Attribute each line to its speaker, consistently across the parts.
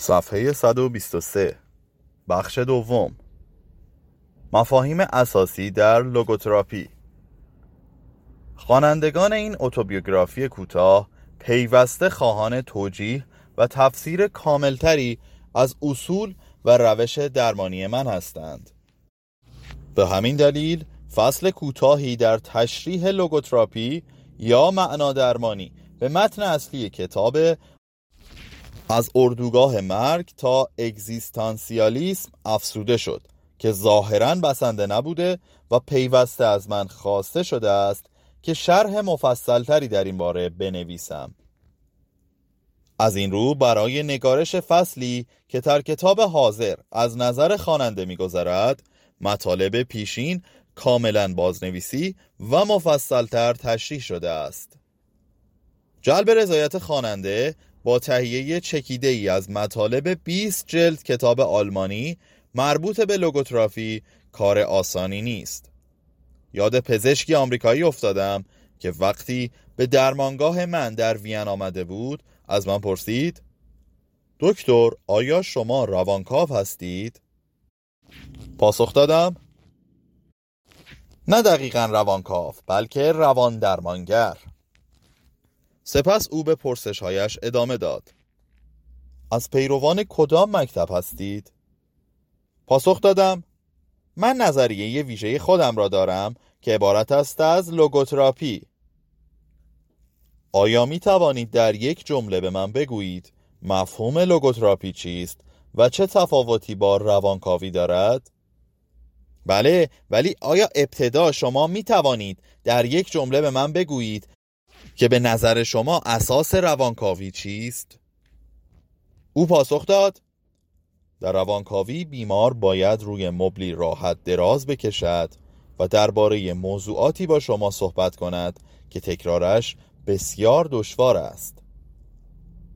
Speaker 1: صفحه 123 بخش دوم. مفاهیم اساسی در لوگوتراپی. خوانندگان این اتوبیوگرافی کوتاه پیوسته خواهان توجیه و تفسیر کاملتری از اصول و روش درمانی من هستند. به همین دلیل فصل کوتاهی در تشریح لوگوتراپی یا معنا درمانی به متن اصلی کتاب از اردوگاه مرگ تا اگزیستانسیالیسم افسوده شد که ظاهرا بسنده نبوده و پیوسته از من خواسته شده است که شرح مفصلتری در این باره بنویسم. از این رو برای نگارش فصلی که در کتاب حاضر از نظر خواننده میگذرد مطالب پیشین کاملا بازنویسی و مفصلتر تشریح شده است. جلب رضایت خواننده با تهیه چکیده ای از مطالب 20 جلد کتاب آلمانی مربوط به لوگوترافی کار آسانی نیست یاد پزشکی آمریکایی افتادم که وقتی به درمانگاه من در وین آمده بود از من پرسید دکتر آیا شما روانکاو هستید؟ پاسخ دادم نه دقیقا روانکاو بلکه روان درمانگر سپس او به پرسشهایش ادامه داد از پیروان کدام مکتب هستید؟ پاسخ دادم من نظریه ویژه خودم را دارم که عبارت است از لوگوتراپی آیا می توانید در یک جمله به من بگویید مفهوم لوگوتراپی چیست و چه تفاوتی با روانکاوی دارد؟ بله ولی آیا ابتدا شما می توانید در یک جمله به من بگویید که به نظر شما اساس روانکاوی چیست؟ او پاسخ داد در روانکاوی بیمار باید روی مبلی راحت دراز بکشد و درباره موضوعاتی با شما صحبت کند که تکرارش بسیار دشوار است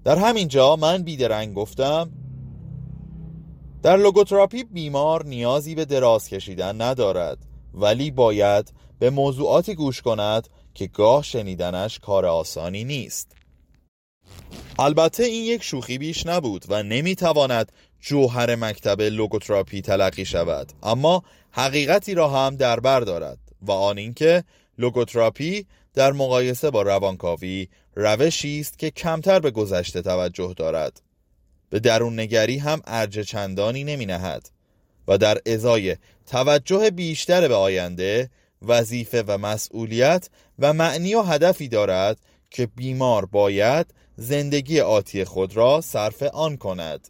Speaker 1: در همین جا من بیدرنگ گفتم در لوگوتراپی بیمار نیازی به دراز کشیدن ندارد ولی باید به موضوعاتی گوش کند که گاه شنیدنش کار آسانی نیست. البته این یک شوخی بیش نبود و نمی‌تواند جوهر مکتب لوگوتراپی تلقی شود اما حقیقتی را هم در بر دارد و آن اینکه لوگوتراپی در مقایسه با روانکاوی روشی است که کمتر به گذشته توجه دارد. به درون نگری هم ارج چندانی نمی نهد و در ازای توجه بیشتر به آینده وظیفه و مسئولیت و معنی و هدفی دارد که بیمار باید زندگی آتی خود را صرف آن کند.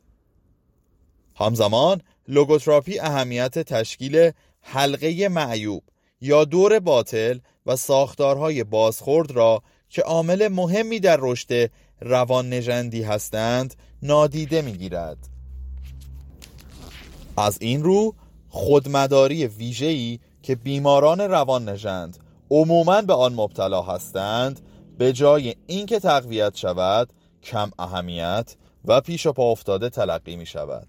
Speaker 1: همزمان لوگوتراپی اهمیت تشکیل حلقه معیوب یا دور باطل و ساختارهای بازخورد را که عامل مهمی در رشد روان نجندی هستند نادیده می‌گیرد. از این رو خودمداری ویژه‌ای که بیماران روان نژند عموما به آن مبتلا هستند به جای اینکه تقویت شود کم اهمیت و پیش و پا افتاده تلقی می شود.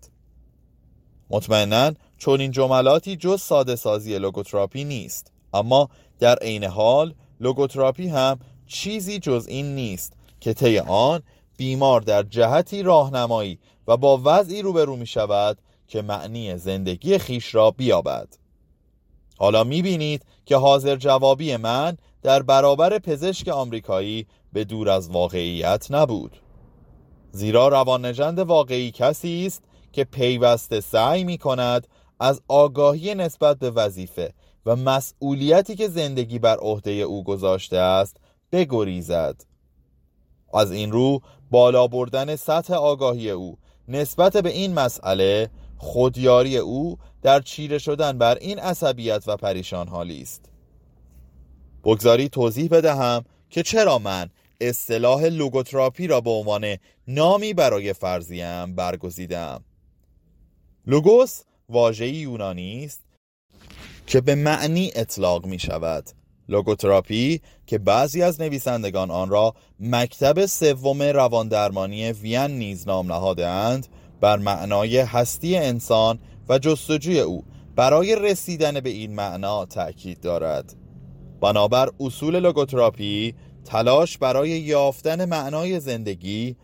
Speaker 1: مطمئنا چون این جملاتی جز ساده سازی لوگوتراپی نیست اما در عین حال لوگوتراپی هم چیزی جز این نیست که طی آن بیمار در جهتی راهنمایی و با وضعی روبرو می شود که معنی زندگی خیش را بیابد. حالا می بینید که حاضر جوابی من در برابر پزشک آمریکایی به دور از واقعیت نبود. زیرا رواننجند واقعی کسی است که پیوسته سعی می کند از آگاهی نسبت به وظیفه و مسئولیتی که زندگی بر عهده او گذاشته است بگریزد. از این رو بالا بردن سطح آگاهی او نسبت به این مسئله خودیاری او در چیره شدن بر این عصبیت و پریشان حالی است. بگذارید توضیح بدهم که چرا من اصطلاح لوگوتراپی را به عنوان نامی برای فرضیه‌ام برگزیدم. لوگوس واژه یونانی است که به معنی اطلاق می شود لوگوتراپی که بعضی از نویسندگان آن را مکتب سوم رواندرمانی وین نیز نام نهادهاند بر معنای هستی انسان و جستجوی او برای رسیدن به این معنا تأکید دارد. بنابر اصول لوگوتراپی تلاش برای یافتن معنای زندگی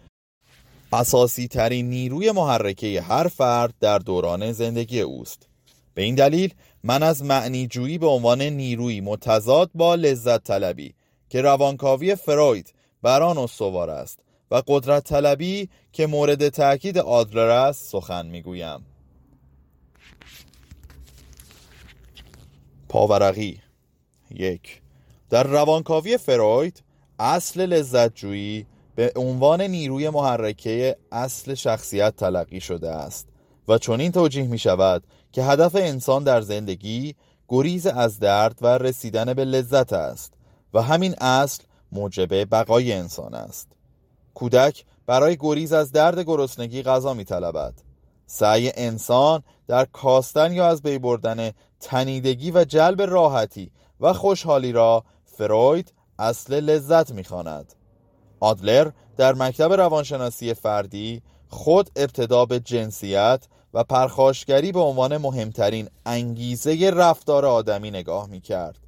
Speaker 1: اساسی ترین نیروی محرکه هر فرد در دوران زندگی اوست. به این دلیل من از معنی جویی به عنوان نیروی متضاد با لذت طلبی که روانکاوی فروید بر آن استوار است. و قدرت طلبی که مورد تاکید آدلر است سخن می‌گویم. پاورقی یک. در روانکاوی فروید اصل لذت جویی به عنوان نیروی محرکه اصل شخصیت تلقی شده است و چنین توجیه می شود که هدف انسان در زندگی گریز از درد و رسیدن به لذت است و همین اصل موجب بقای انسان است. کودک برای گریز از درد گرسنگی غذا می طلبد سعی انسان در کاستن یا از بی بردن تنیدگی و جلب راحتی و خوشحالی را فروید اصل لذت می‌خواند. آدلر در مکتب روانشناسی فردی خود ابتدا به جنسیت و پرخاشگری به عنوان مهمترین انگیزه رفتار آدمی نگاه می کرد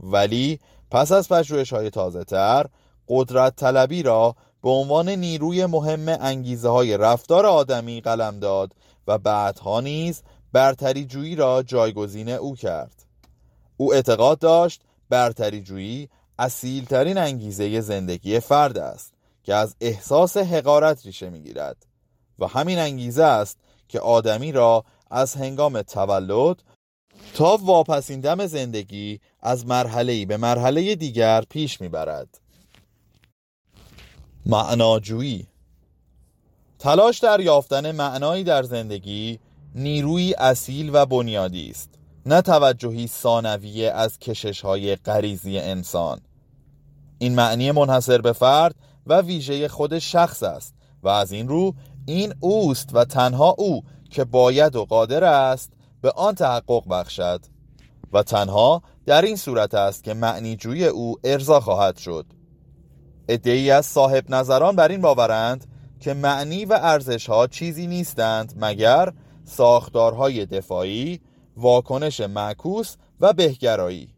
Speaker 1: ولی پس از پژوهش های تازه تر قدرت طلبی را به عنوان نیروی مهم انگیزه های رفتار آدمی قلم داد و بعدها نیز برتری جویی را جایگزین او کرد. او اعتقاد داشت برتری جویی اصیلترین انگیزه زندگی فرد است که از احساس حقارت ریشه می‌گیرد و همین انگیزه است که آدمی را از هنگام تولد تا واپسین دم زندگی از مرحله به مرحله دیگر پیش می‌برد. معناجویی. تلاش در یافتن معنایی در زندگی نیروی اصیل و بنیادی است نه توجهی ثانویه از کشش های غریزی انسان. این معنی منحصر به فرد و ویژه خود شخص است و از این رو این اوست و تنها او که باید و قادر است به آن تحقق بخشد و تنها در این صورت است که معنی جوی او ارضا خواهد شد. ادعی از صاحب نظران بر این باورند که معنی و ارزش ها چیزی نیستند مگر ساختارهای دفاعی واکنش معکوس و بهگرایی.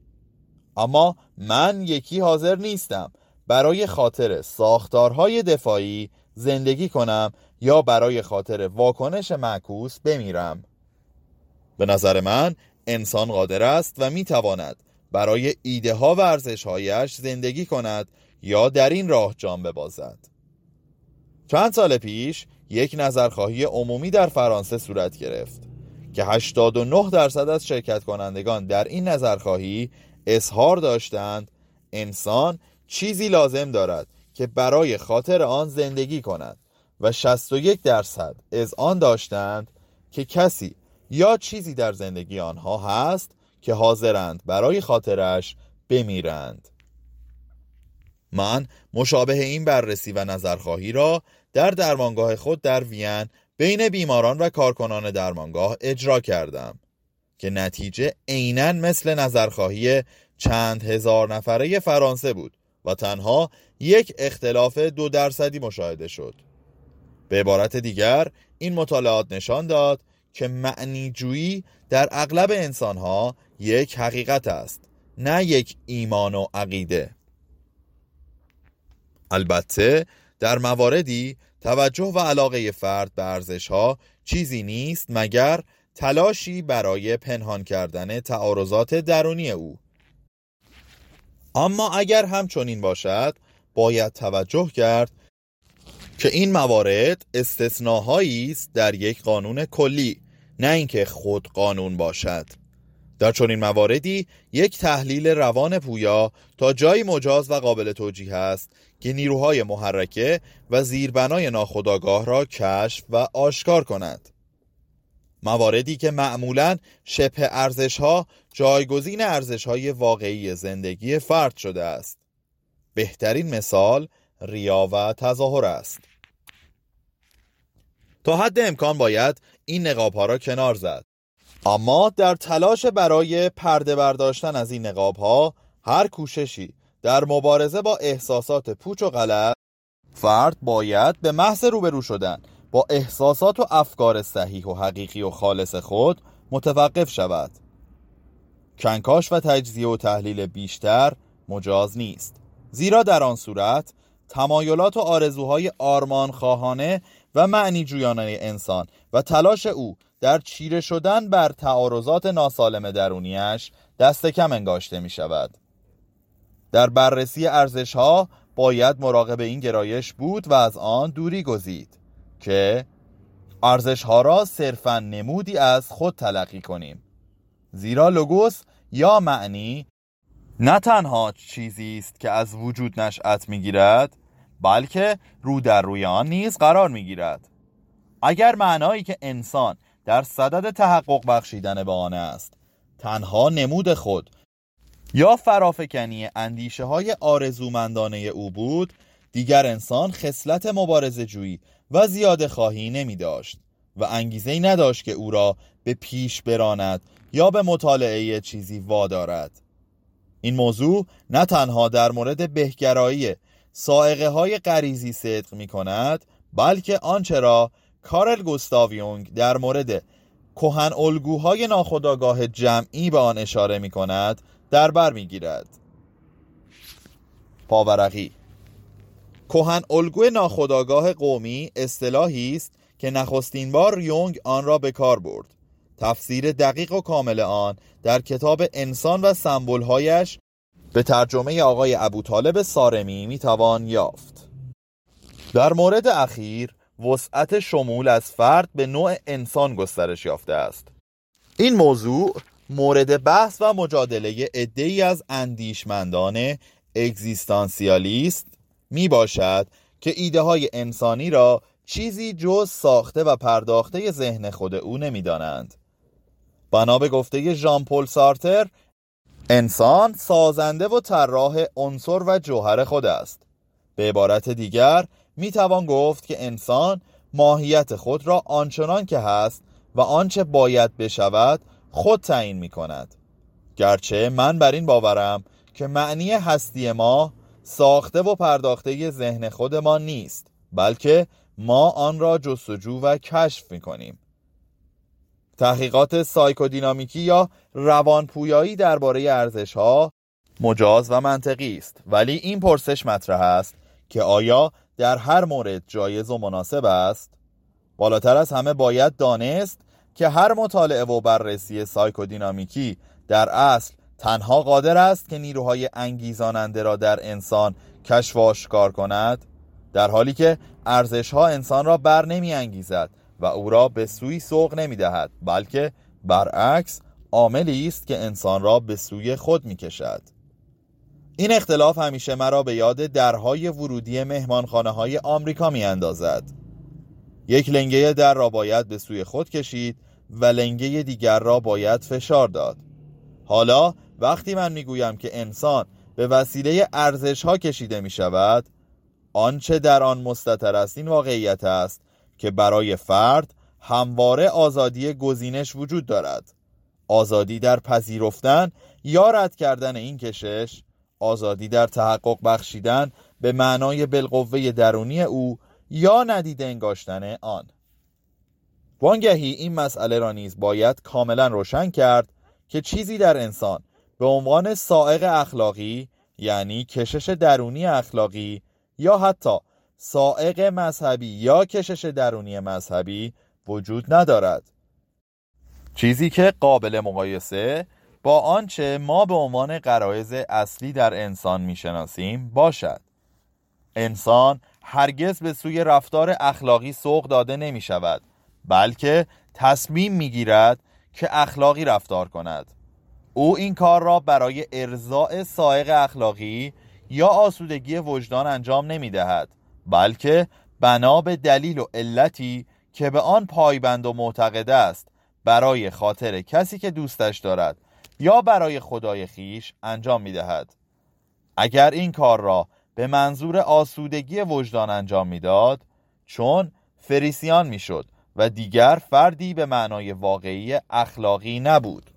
Speaker 1: اما من یکی حاضر نیستم برای خاطر ساختارهای دفاعی زندگی کنم یا برای خاطر واکنش معکوس بمیرم. به نظر من انسان قادر است و می‌تواند برای ایده ها و ارزش هایش زندگی کند یا در این راه جان ببازد چند سال پیش یک نظرخواهی عمومی در فرانسه صورت گرفت که 89 درصد از شرکت کنندگان در این نظرخواهی اظهار داشتند انسان چیزی لازم دارد که برای خاطر آن زندگی کند و 61 درصد از آن داشتند که کسی یا چیزی در زندگی آنها هست که حاضرند برای خاطرش بمیرند. من مشابه این بررسی و نظرخواهی را در درمانگاه خود در وین بین بیماران و کارکنان درمانگاه اجرا کردم که نتیجه عینا مثل نظرخواهی چند هزار نفره فرانسه بود و تنها یک اختلاف دو درصدی مشاهده شد. به عبارت دیگر این مطالعات نشان داد که معنی جویی در اغلب انسانها یک حقیقت است نه یک ایمان و عقیده. البته در مواردی توجه و علاقه فرد به ارزشها چیزی نیست مگر تلاشی برای پنهان کردن تعارضات درونی او. اما اگر همچنین باشد باید توجه کرد که این موارد استثناهایی است در یک قانون کلی نه اینکه خود قانون باشد. در چنین مواردی یک تحلیل روان پویا تا جایی مجاز و قابل توجیه است که نیروهای محرکه و زیربنای ناخودآگاه را کشف و آشکار کند. مواردی که معمولا شبه ارزش ها جایگزین ارزش های واقعی زندگی فرد شده است. بهترین مثال ریا و تظاهر است. تا حد امکان باید این نقاب ها را کنار زد. اما در تلاش برای پرده برداشتن از این نقاب ها هر کوششی در مبارزه با احساسات پوچ و غلط فرد باید به محض روبرو شدن با احساسات و افکار صحیح و حقیقی و خالص خود متوقف شود. کنکاش و تجزیه و تحلیل بیشتر مجاز نیست زیرا در آن صورت تمایلات و آرزوهای آرمان خواهانه و معنی جویانه انسان و تلاش او در چیره شدن بر تعارضات ناسالم درونیش دست کم انگاشته می شود در بررسی ارزش ها باید مراقب این گرایش بود و از آن دوری گزید که ارزش ها را صرفا نمودی از خود تلقی کنیم. زیرا لوگوس یا معنی نه تنها چیزی است که از وجود نشأت می‌گیرد بلکه رو در روی آن نیز قرار می‌گیرد. اگر معنایی که انسان در صدد تحقق بخشیدن به آن است تنها نمود خود یا فرافکنی اندیشه های آرزومندانه او بود دیگر انسان خصلت مبارزه جویی و زیاده خواهی نمی داشت و انگیزه ای نداشت که او را به پیش براند یا به مطالعه چیزی وادارد. این موضوع نه تنها در مورد بهگرایی سائقه های غریزی صدق می کند بلکه آنچه را کارل گوستاو یونگ در مورد کهن الگوهای ناخودآگاه جمعی به آن اشاره می کند در بر می گیرد پاورقی کهن الگوی ناخودآگاه قومی اصطلاحی است که نخستین بار یونگ آن را به کار برد. تفسیر دقیق و کامل آن در کتاب انسان و سمبولهایش به ترجمه آقای ابو طالب سارمی می‌توان یافت در مورد اخیر وسعت شمول از فرد به نوع انسان گسترش یافته است این موضوع مورد بحث و مجادله ای از اندیشمندان اگزیستانسیالیست می باشد که ایده های انسانی را چیزی جز ساخته و پرداخته ذهن خود او نمی دانند. بنا به گفته ژان پل سارتر انسان سازنده و طراح عنصر و جوهر خود است. به عبارت دیگر می توان گفت که انسان ماهیت خود را آنچنان که هست و آنچه باید بشود خود تعیین می کند گرچه من بر این باورم که معنی هستی ما ساخته و پرداخته ذهن خودمان نیست بلکه ما آن را جستجو و کشف می کنیم تحقیقات سایکودینامیکی یا روانپویایی درباره ارزش ها مجاز و منطقی است. ولی این پرسش مطرح است که آیا در هر مورد جایز و مناسب است؟ بالاتر از همه باید دانست که هر مطالعه و بررسی سایکودینامیکی در اصل تنها قادر است که نیروهای انگیزاننده را در انسان کشف و آشکار کند در حالی که ارزش ها انسان را بر نمی انگیزد و او را به سوی سوق نمی دهد بلکه برعکس عاملی است که انسان را به سوی خود می کشد این اختلاف همیشه مرا به یاد درهای ورودی مهمانخانه های آمریکا می اندازد یک لنگه در را باید به سوی خود کشید و لنگه دیگر را باید فشار داد. حالا وقتی من می‌گویم که انسان به وسیله ارزش ها کشیده می شود آنچه در آن مستتر است این واقعیت است که برای فرد همواره آزادی گزینش وجود دارد. آزادی در پذیرفتن یا رد کردن این کشش آزادی در تحقق بخشیدن به معنای بالقوه درونی او یا ندیده انگاشتن آن. وانگهی این مسئله را نیز باید کاملا روشن کرد که چیزی در انسان به عنوان سائق اخلاقی یعنی کشش درونی اخلاقی یا حتی سائق مذهبی یا کشش درونی مذهبی وجود ندارد. چیزی که قابل مقایسه با آنچه ما به عنوان قرائز اصلی در انسان می‌شناسیم باشد. انسان هرگز به سوی رفتار اخلاقی سوق داده نمی شود بلکه تصمیم می گیرد که اخلاقی رفتار کند. او این کار را برای ارزاء سائق اخلاقی یا آسودگی وجدان انجام نمی دهد بلکه بنا به دلیل و علتی که به آن پایبند و معتقد است برای خاطر کسی که دوستش دارد یا برای خدای خیش انجام می دهد اگر این کار را به منظور آسودگی وجدان انجام می‌داد چون فریسیان می‌شد و دیگر فردی به معنای واقعی اخلاقی نبود.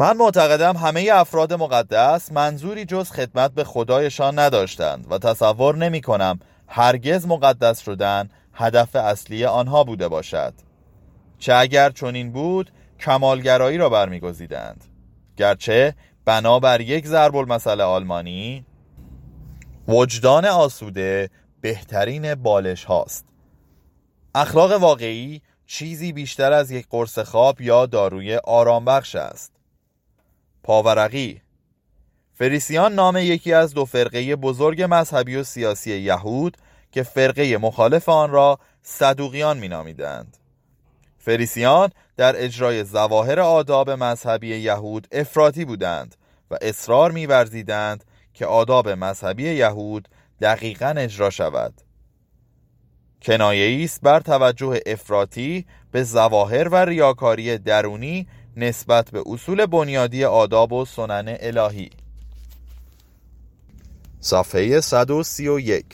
Speaker 1: من معتقدم همه افراد مقدس منظوری جز خدمت به خدایشان نداشتند و تصور نمی کنم هرگز مقدس شدن هدف اصلی آنها بوده باشد. چه اگر چنین بود کمالگرایی را برمیگزیدند. گرچه بنابر یک ضرب المثل آلمانی وجدان آسوده بهترین بالش هاست اخلاق واقعی چیزی بیشتر از یک قرص خواب یا داروی آرامبخش است. پاورقی فریسیان نام یکی از دو فرقه بزرگ مذهبی و سیاسی یهود که فرقه مخالف آن را صدوقیان مینامیدند. فریسیان در اجرای زواهر آداب مذهبی یهود افراطی بودند و اصرار می‌ورزیدند که آداب مذهبی یهود دقیقا اجرا شود. کنایه است بر توجه افراطی به زواهر و ریاکاری درونی نسبت به اصول بنیادی آداب و سنن الهی. صفحه 131